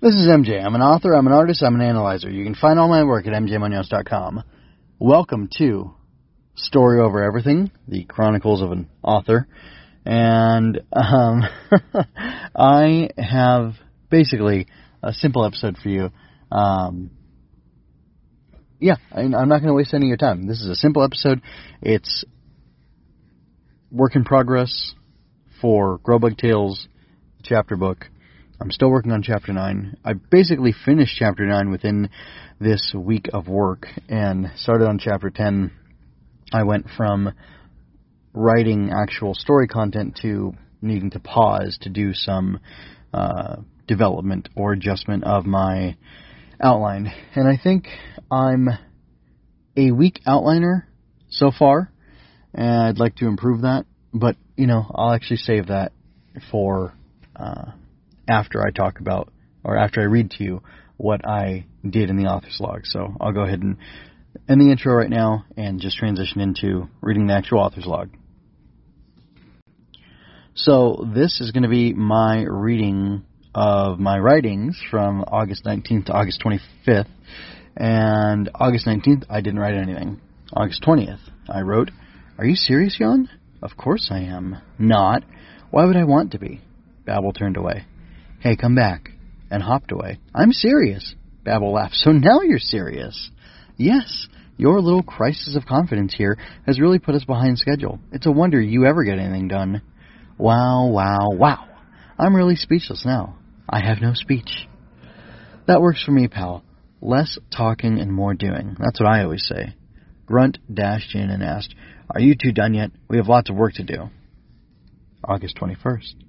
This is MJ. I'm an author, I'm an artist, I'm an analyzer. You can find all my work at mjmunoz.com. Welcome to Story Over Everything, the Chronicles of an Author. And um, I have basically a simple episode for you. Um, yeah, I, I'm not going to waste any of your time. This is a simple episode. It's work in progress for Grobug Tales chapter book. I'm still working on chapter 9. I basically finished chapter 9 within this week of work and started on chapter 10. I went from writing actual story content to needing to pause to do some uh, development or adjustment of my outline. And I think I'm a weak outliner so far, and I'd like to improve that. But you know, I'll actually save that for uh, after I talk about or after I read to you what I did in the author's log. So I'll go ahead and end the intro right now and just transition into reading the actual author's log. So this is going to be my reading of my writings from August 19th to August 25th. And August 19th, I didn't write anything. August 20th, I wrote, Are you serious, Jan? Of course I am. Not. Why would I want to be? Babble turned away. Hey, come back. And hopped away. I'm serious. Babble laughed. So now you're serious. Yes, your little crisis of confidence here has really put us behind schedule. It's a wonder you ever get anything done. Wow, wow, wow. I'm really speechless now. I have no speech. That works for me, pal. Less talking and more doing. That's what I always say. Grunt dashed in and asked, Are you two done yet? We have lots of work to do. August 21st.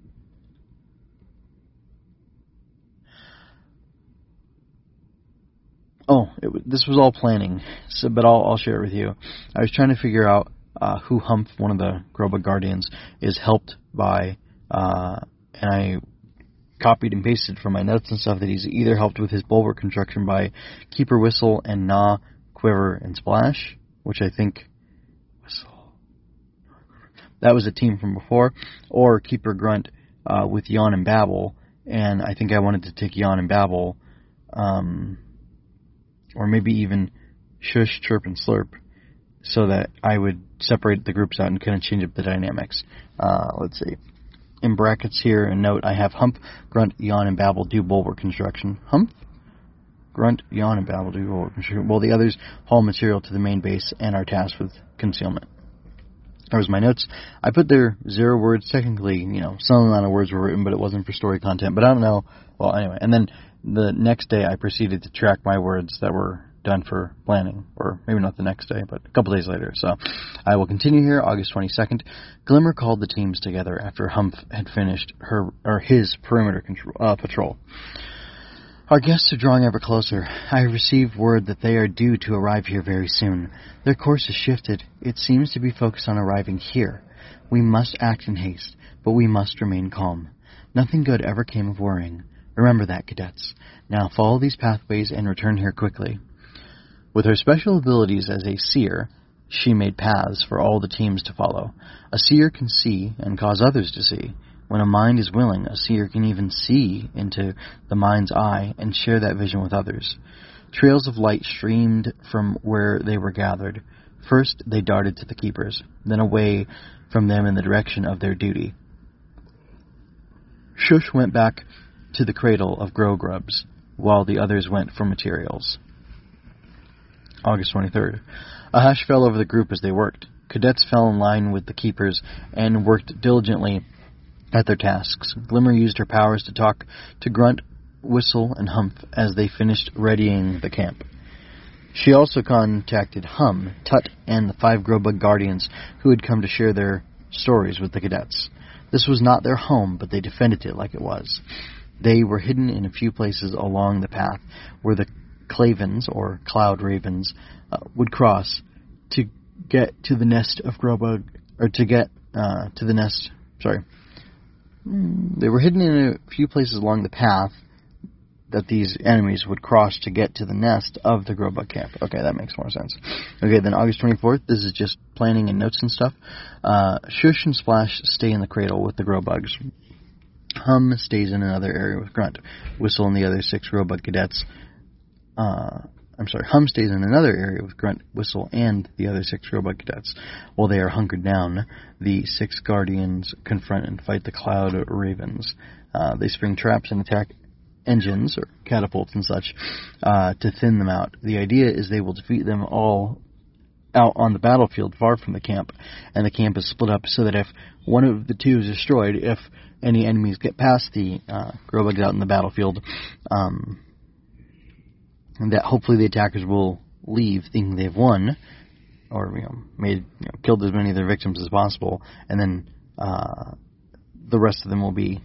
Oh, it, this was all planning, so, but I'll, I'll share it with you. I was trying to figure out uh, who Humph, one of the Grobug Guardians, is helped by, uh, and I copied and pasted from my notes and stuff that he's either helped with his bulwark construction by Keeper Whistle and Gnaw, Quiver, and Splash, which I think Whistle that was a team from before, or Keeper Grunt uh, with Yawn and Babble, and I think I wanted to take Yawn and Babble. Um, or maybe even shush, chirp, and slurp, so that I would separate the groups out and kind of change up the dynamics. Uh, let's see. In brackets here, a note I have humph, grunt, yawn, and babble do bulwark construction. Humph, grunt, yawn, and babble do bulwark construction. While the others haul material to the main base and are tasked with concealment. That was my notes. I put there zero words. Technically, you know, some amount of words were written, but it wasn't for story content. But I don't know. Well, anyway. And then the next day I proceeded to track my words that were done for planning, or maybe not the next day, but a couple days later. So I will continue here. August 22nd, Glimmer called the teams together after Humph had finished her or his perimeter control, uh, patrol. Our guests are drawing ever closer. I have received word that they are due to arrive here very soon. Their course has shifted. It seems to be focused on arriving here. We must act in haste, but we must remain calm. Nothing good ever came of worrying. Remember that, cadets. Now follow these pathways and return here quickly. With her special abilities as a seer, she made paths for all the teams to follow. A seer can see and cause others to see. When a mind is willing, a seer can even see into the mind's eye and share that vision with others. Trails of light streamed from where they were gathered. First, they darted to the keepers, then away from them in the direction of their duty. Shush went back to the cradle of grow grubs, while the others went for materials. August 23rd. A hush fell over the group as they worked. Cadets fell in line with the keepers and worked diligently at their tasks. Glimmer used her powers to talk to Grunt, Whistle, and Humph as they finished readying the camp. She also contacted Hum, Tut, and the five Grobug Guardians who had come to share their stories with the cadets. This was not their home, but they defended it like it was. They were hidden in a few places along the path where the clavens, or cloud ravens, uh, would cross to get to the nest of Grobug, or to get uh, to the nest. Sorry. They were hidden in a few places along the path that these enemies would cross to get to the nest of the Grobug camp. Okay, that makes more sense. Okay, then August 24th, this is just planning and notes and stuff. Uh, Shush and Splash stay in the cradle with the Growbugs. Hum stays in another area with Grunt. Whistle and the other six robot cadets. Uh, I'm sorry, Hum stays in another area with Grunt, Whistle, and the other six robot cadets. While they are hunkered down, the six Guardians confront and fight the Cloud Ravens. Uh, they spring traps and attack engines or catapults and such uh, to thin them out. The idea is they will defeat them all out on the battlefield far from the camp, and the camp is split up so that if one of the two is destroyed, if any enemies get past the uh, Grobugs out in the battlefield, um, that hopefully the attackers will leave thinking they've won, or you know, made you know, killed as many of their victims as possible, and then uh, the rest of them will be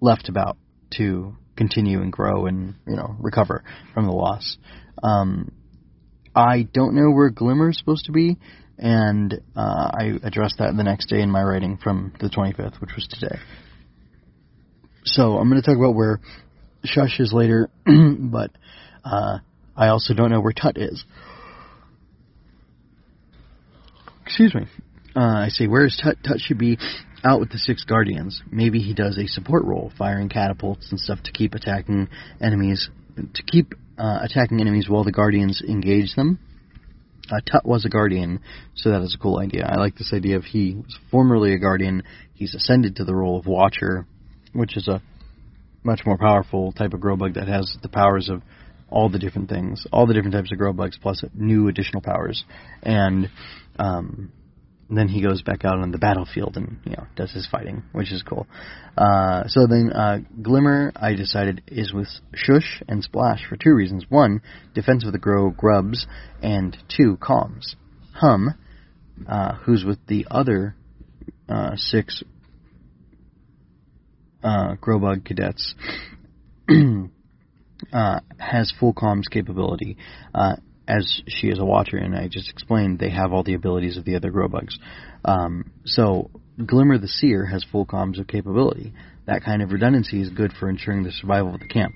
left about to continue and grow and you know recover from the loss. Um, I don't know where Glimmer is supposed to be, and uh, I addressed that the next day in my writing from the 25th, which was today. So I'm going to talk about where Shush is later, but uh, I also don't know where Tut is. Excuse me. Uh, I say, where is Tut? Tut should be out with the six guardians. Maybe he does a support role, firing catapults and stuff to keep attacking enemies, to keep uh, attacking enemies while the guardians engage them. Uh, Tut was a guardian, so that is a cool idea. I like this idea of he was formerly a guardian. He's ascended to the role of watcher, which is a much more powerful type of Grobug that has the powers of all the different things, all the different types of grow bugs, plus new additional powers. And um, then he goes back out on the battlefield and you know does his fighting, which is cool. Uh, so then uh, Glimmer, I decided, is with Shush and Splash for two reasons: one, defense of the Grow Grubs, and two, comms. Hum, uh, who's with the other uh, six uh, Grobug cadets. Uh, has full comms capability as she is a watcher, and I just explained, they have all the abilities of the other Grobugs. Um, so Glimmer the Seer has full comms capability. That kind of redundancy is good for ensuring the survival of the camp.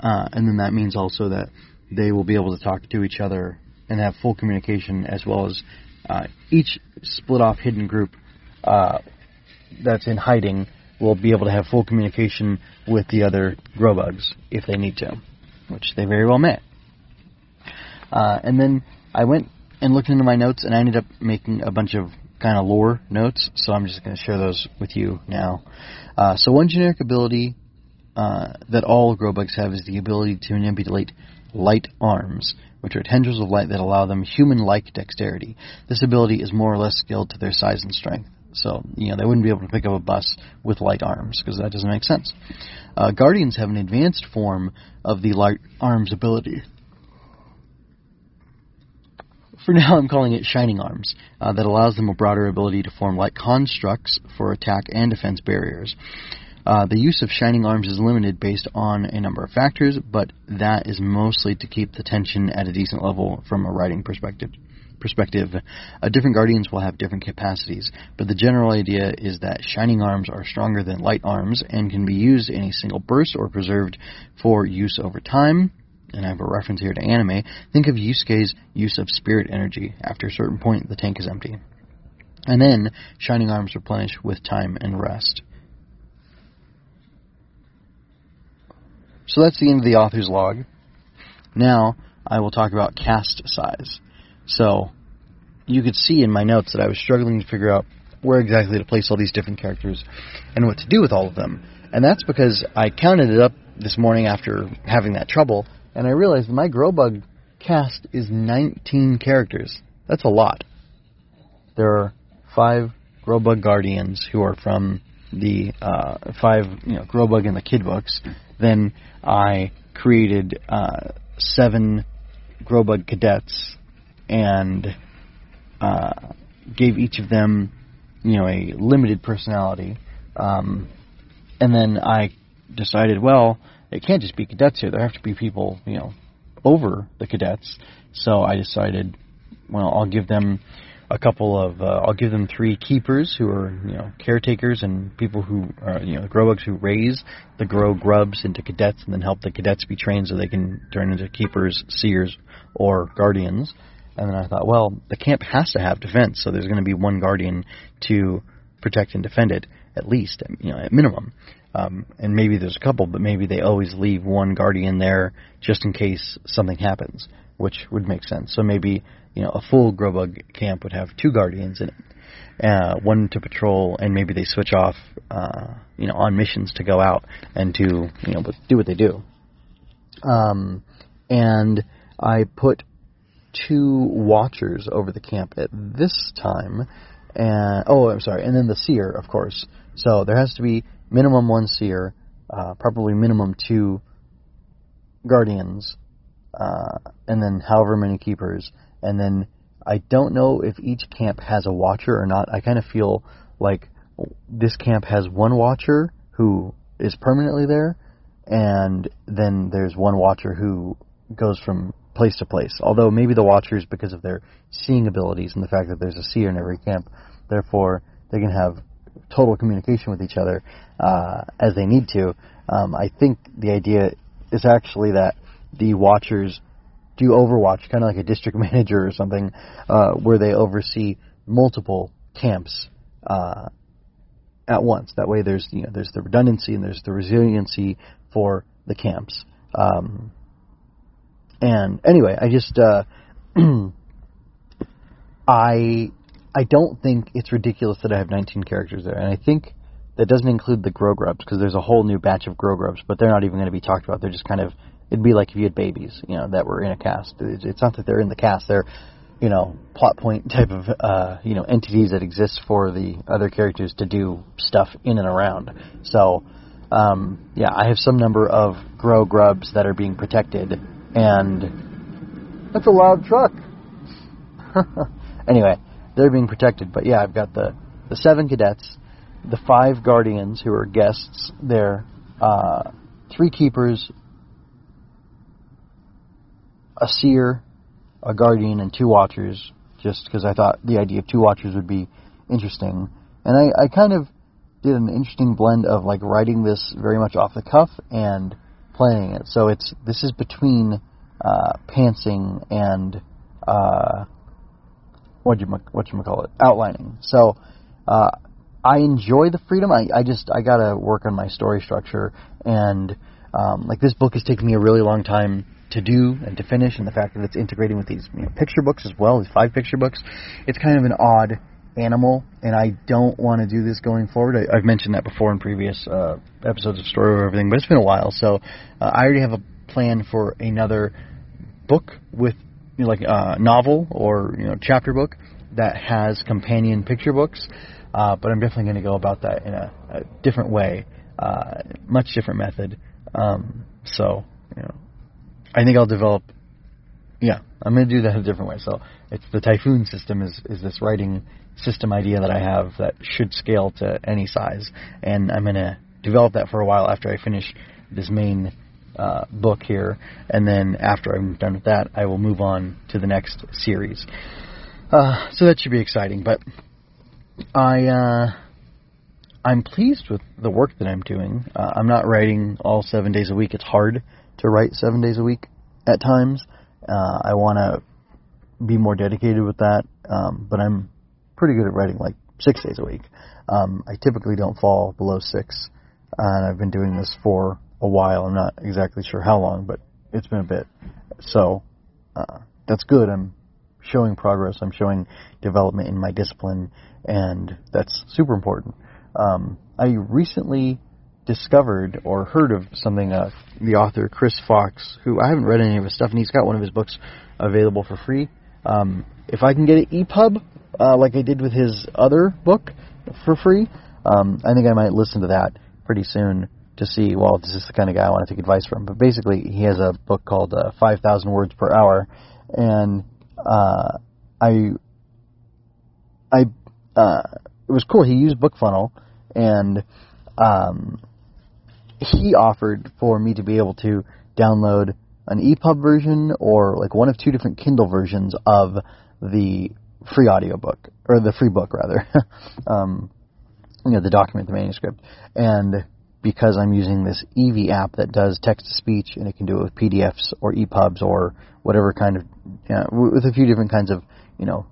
Uh, and then that means also that they will be able to talk to each other and have full communication, as well as uh, each split off hidden group uh, that's in hiding will be able to have full communication with the other Grobugs if they need to, which they very well may. Uh, and then I went and looked into my notes, and I ended up making a bunch of kind of lore notes. So I'm just going to share those with you now. Uh, so one generic ability uh, that all Grobugs have is the ability to manipulate light arms, which are tendrils of light that allow them human-like dexterity. This ability is more or less skilled to their size and strength. So, you know, they wouldn't be able to pick up a bus with light arms because that doesn't make sense. Uh, Guardians have an advanced form of the light arms ability. For now, I'm calling it Shining Arms, uh, that allows them a broader ability to form light constructs for attack and defense barriers. Uh, the use of Shining Arms is limited based on a number of factors, but that is mostly to keep the tension at a decent level from a writing perspective. Perspective, uh, different guardians will have different capacities, but the general idea is that shining arms are stronger than light arms and can be used in a single burst or preserved for use over time and I have a reference here to anime, think of Yusuke's use of spirit energy. After a certain point, the tank is empty. And then, Shining Arms replenish with time and rest. So that's the end of the author's log. Now, I will talk about cast size. So, you could see in my notes that I was struggling to figure out where exactly to place all these different characters and what to do with all of them. And that's because I counted it up this morning after having that trouble, and I realized my Grobug cast is 19 characters. That's a lot. There are five Grobug Guardians who are from the uh, five, you know, Grobug in the kid books. Then I created uh, seven Grobug cadets and uh, gave each of them, you know, a limited personality. Um, and then I decided, well, it can't just be cadets here. There have to be people, you know, over the cadets. So I decided, well, I'll give them a couple of, uh, I'll give them three keepers who are, you know, caretakers and people who are, you know, Grobugs who raise the grow grubs into cadets and then help the cadets be trained so they can turn into keepers, seers, or guardians. And then I thought, well, the camp has to have defense, so there's going to be one guardian to protect and defend it at least, you know, at minimum. Um, and maybe there's a couple, but maybe they always leave one guardian there just in case something happens, which would make sense. So maybe you know a full Grobug camp would have two guardians in it, uh, one to patrol, and maybe they switch off, uh, you know, on missions to go out and to you know do what they do. Um, and I put two watchers over the camp at this time, and oh, I'm sorry, and then the seer, of course. So there has to be minimum one seer, uh, probably minimum two guardians, uh, and then however many keepers, and then I don't know if each camp has a watcher or not. I kind of feel like this camp has one watcher who is permanently there, and then there's one watcher who goes from place to place. Although maybe the watchers, because of their seeing abilities and the fact that there's a seer in every camp, therefore they can have total communication with each other uh, as they need to. Um, I think the idea is actually that the watchers do Overwatch, kind of like a district manager or something, uh, where they oversee multiple camps uh, at once. That way, there's you know there's the redundancy and there's the resiliency for the camps. Um, and anyway, I just uh, I I don't think it's ridiculous that I have 19 characters there, and I think that doesn't include the grow grubs because there's a whole new batch of grow grubs, but they're not even going to be talked about. They're just kind of it'd be like if you had babies, you know, that were in a cast. It's not that they're in the cast; they're you know plot point type of uh, you know entities that exist for the other characters to do stuff in and around. So um, yeah, I have some number of grow grubs that are being protected, and that's a loud truck. anyway, they're being protected, but yeah, I've got the the seven cadets, the five guardians who are guests there, uh, three keepers, a seer, a guardian, and two watchers. Just because I thought the idea of two watchers would be interesting, and I, I kind of did an interesting blend of like writing this very much off the cuff and playing it. So it's this is between uh, pantsing and uh, what you what you call it outlining. So uh, I enjoy the freedom. I, I just I gotta work on my story structure and um, like this book has taken me a really long time to do and to finish, and the fact that it's integrating with these you know, picture books as well, these five picture books, it's kind of an odd animal, and I don't want to do this going forward. I, have mentioned that before in previous uh, episodes of Story Over Everything, but it's been a while, so uh, I already have a plan for another book with you know, like a uh, novel or you know chapter book that has companion picture books. Uh, but I'm definitely going to go about that in a, a different way, uh, much different method. Um, so, you know, I think I'll develop. Yeah, I'm going to do that a different way. So it's the Typhoon system is is this writing system idea that I have that should scale to any size, and I'm going to develop that for a while after I finish this main uh, book here, and then after I'm done with that, I will move on to the next series. Uh, so that should be exciting. But I uh, I'm pleased with the work that I'm doing. Uh, I'm not writing all seven days a week. It's hard to write seven days a week at times. Uh, I want to be more dedicated with that, um, but I'm pretty good at writing like six days a week. Um, I typically don't fall below six, and I've been doing this for a while. I'm not exactly sure how long, but it's been a bit. So uh, that's good. I'm showing progress. I'm showing development in my discipline, and that's super important. Um, I recently discovered or heard of something. Uh, the author Chris Fox, who I haven't read any of his stuff, and he's got one of his books available for free. Um, if I can get an EPUB, uh, like I did with his other book, for free, um, I think I might listen to that pretty soon to see, well, this is the kind of guy I want to take advice from. But basically, he has a book called uh, 5,000 Words Per Hour, and uh, I, I, uh, it was cool. He used BookFunnel, and um, he offered for me to be able to download an EPUB version or like one of two different Kindle versions of the free audiobook or the free book rather. um, you know, the document, the manuscript, and because I'm using this Eevee app that does text to speech and it can do it with PDFs or EPUBs or whatever kind of, you know, with a few different kinds of, you know,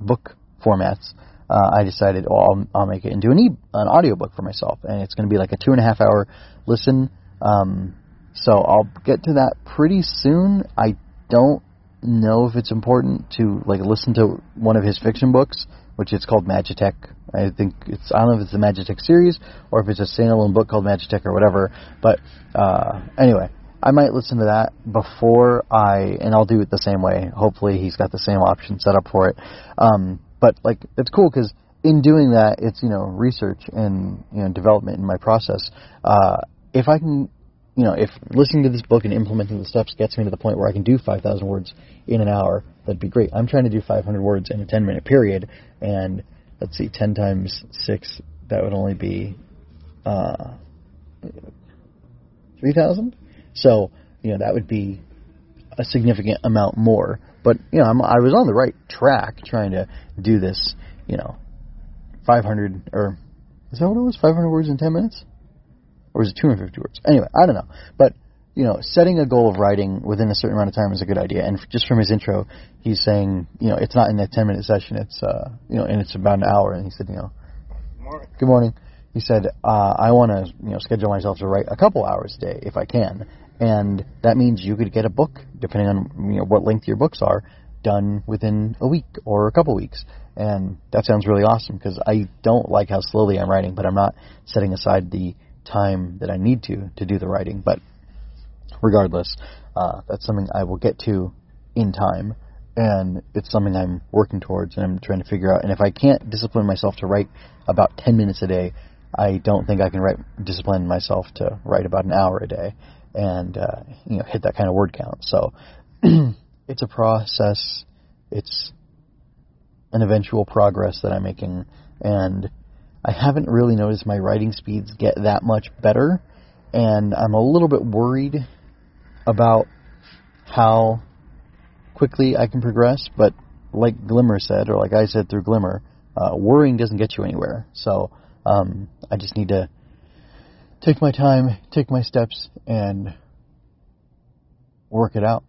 book formats. Uh, I decided, well, I'll, I'll make it into an e an audiobook for myself, and it's going to be like a two and a half hour listen. Um, so I'll get to that pretty soon. I don't know if it's important to like listen to one of his fiction books, which is called Magitech. I think it's I don't know if it's the Magitech series or if it's a standalone book called Magitech or whatever. But uh, anyway, I might listen to that before I, and I'll do it the same way. Hopefully, he's got the same option set up for it. Um, but like, it's cool because in doing that, it's you know research and you know development in my process. Uh, if I can, you know, if listening to this book and implementing the steps gets me to the point where I can do 5,000 words in an hour, that'd be great. I'm trying to do 500 words in a 10 minute period, and let's see, 10 times six, that would only be uh, 3,000. So, you know, that would be a significant amount more. But, you know, I'm, I was on the right track trying to do this, you know, 500, or is that what it was? 500 words in 10 minutes? Or was it 250 words? Anyway, I don't know. But, you know, setting a goal of writing within a certain amount of time is a good idea. And just from his intro, he's saying, you know, it's not in a 10 minute session, it's, uh, you know, and it's about an hour. And he said, you know, Morning. Good morning. He said, uh, I want to, you know, schedule myself to write a couple hours a day if I can, and that means you could get a book, depending on you know what length your books are, done within a week or a couple weeks, and that sounds really awesome because I don't like how slowly I'm writing, but I'm not setting aside the time that I need to to do the writing. But regardless, uh, that's something I will get to in time, and it's something I'm working towards and I'm trying to figure out. And if I can't discipline myself to write about 10 minutes a day, I don't think I can write discipline myself to write about an hour a day and uh, you know hit that kind of word count. So it's a process. It's an eventual progress that I'm making, and I haven't really noticed my writing speeds get that much better, and I'm a little bit worried about how quickly I can progress. But like Glimmer said, or like I said through Glimmer, uh, worrying doesn't get you anywhere. So um, I just need to take my time, take my steps, and work it out.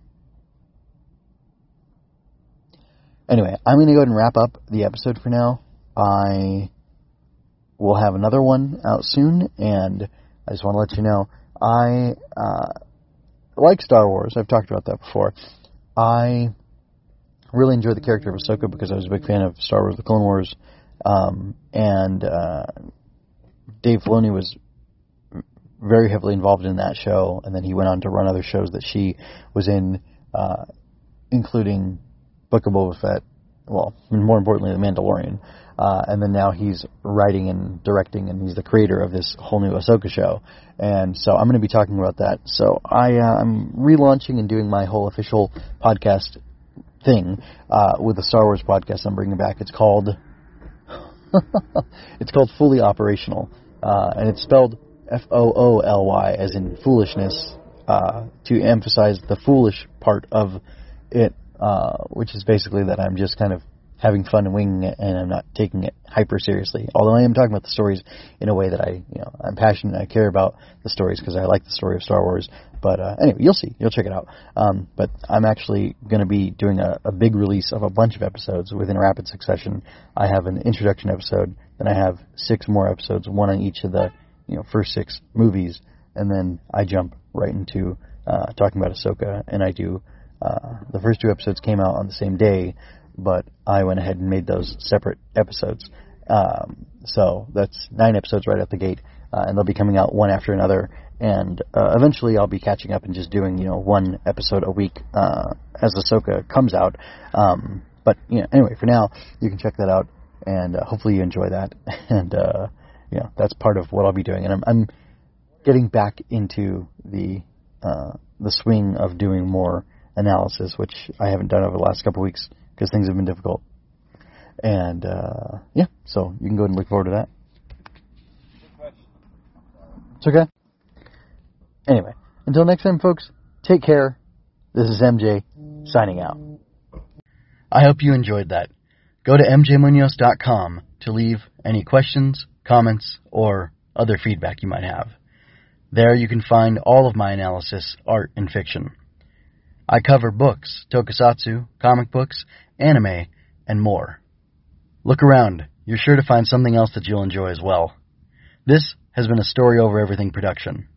Anyway, I'm going to go ahead and wrap up the episode for now. I will have another one out soon, and I just want to let you know I uh, like Star Wars. I've talked about that before. I really enjoy the character of Ahsoka because I was a big fan of Star Wars: The Clone Wars, um, and uh, Dave Filoni was very heavily involved in that show, and then he went on to run other shows that she was in, uh, including Book of Boba Fett. Well, more importantly, The Mandalorian. Uh, and then now he's writing and directing, and he's the creator of this whole new Ahsoka show. And so I'm going to be talking about that. So I, uh, I'm relaunching and doing my whole official podcast thing uh, with the Star Wars podcast I'm bringing back. It's called it's called Fooly Operational, uh, and it's spelled F O O L Y as in foolishness uh, to emphasize the foolish part of it, uh, which is basically that I'm just kind of having fun and winging it, and I'm not taking it hyper seriously. Although I am talking about the stories in a way that I, you know, I'm passionate. I care about the stories because I like the story of Star Wars. But uh, anyway, you'll see. You'll check it out. Um, but I'm actually going to be doing a, a big release of a bunch of episodes within rapid succession. I have an introduction episode, then I have six more episodes, one on each of the, you know, first six movies, and then I jump right into uh, talking about Ahsoka, and I do. Uh, the first two episodes came out on the same day, but I went ahead and made those separate episodes. Um, so that's nine episodes right out the gate, uh, and they'll be coming out one after another. And uh, eventually, I'll be catching up and just doing you know one episode a week uh, as Ahsoka comes out. Um, but you know, anyway, for now, you can check that out, and uh, hopefully you enjoy that. And uh, you know, that's part of what I'll be doing. And I'm, I'm getting back into the uh, the swing of doing more analysis, which I haven't done over the last couple of weeks because things have been difficult. And uh, yeah, so you can go ahead and look forward to that. It's okay. Anyway, until next time, folks, take care. This is MJ signing out. I hope you enjoyed that. Go to mjmunoz.com to leave any questions, comments, or other feedback you might have. There you can find all of my analysis, art, and fiction. I cover books, tokusatsu, comic books, anime, and more. Look around. you're sure to find something else that you'll enjoy as well. This has been a Story Over Everything production.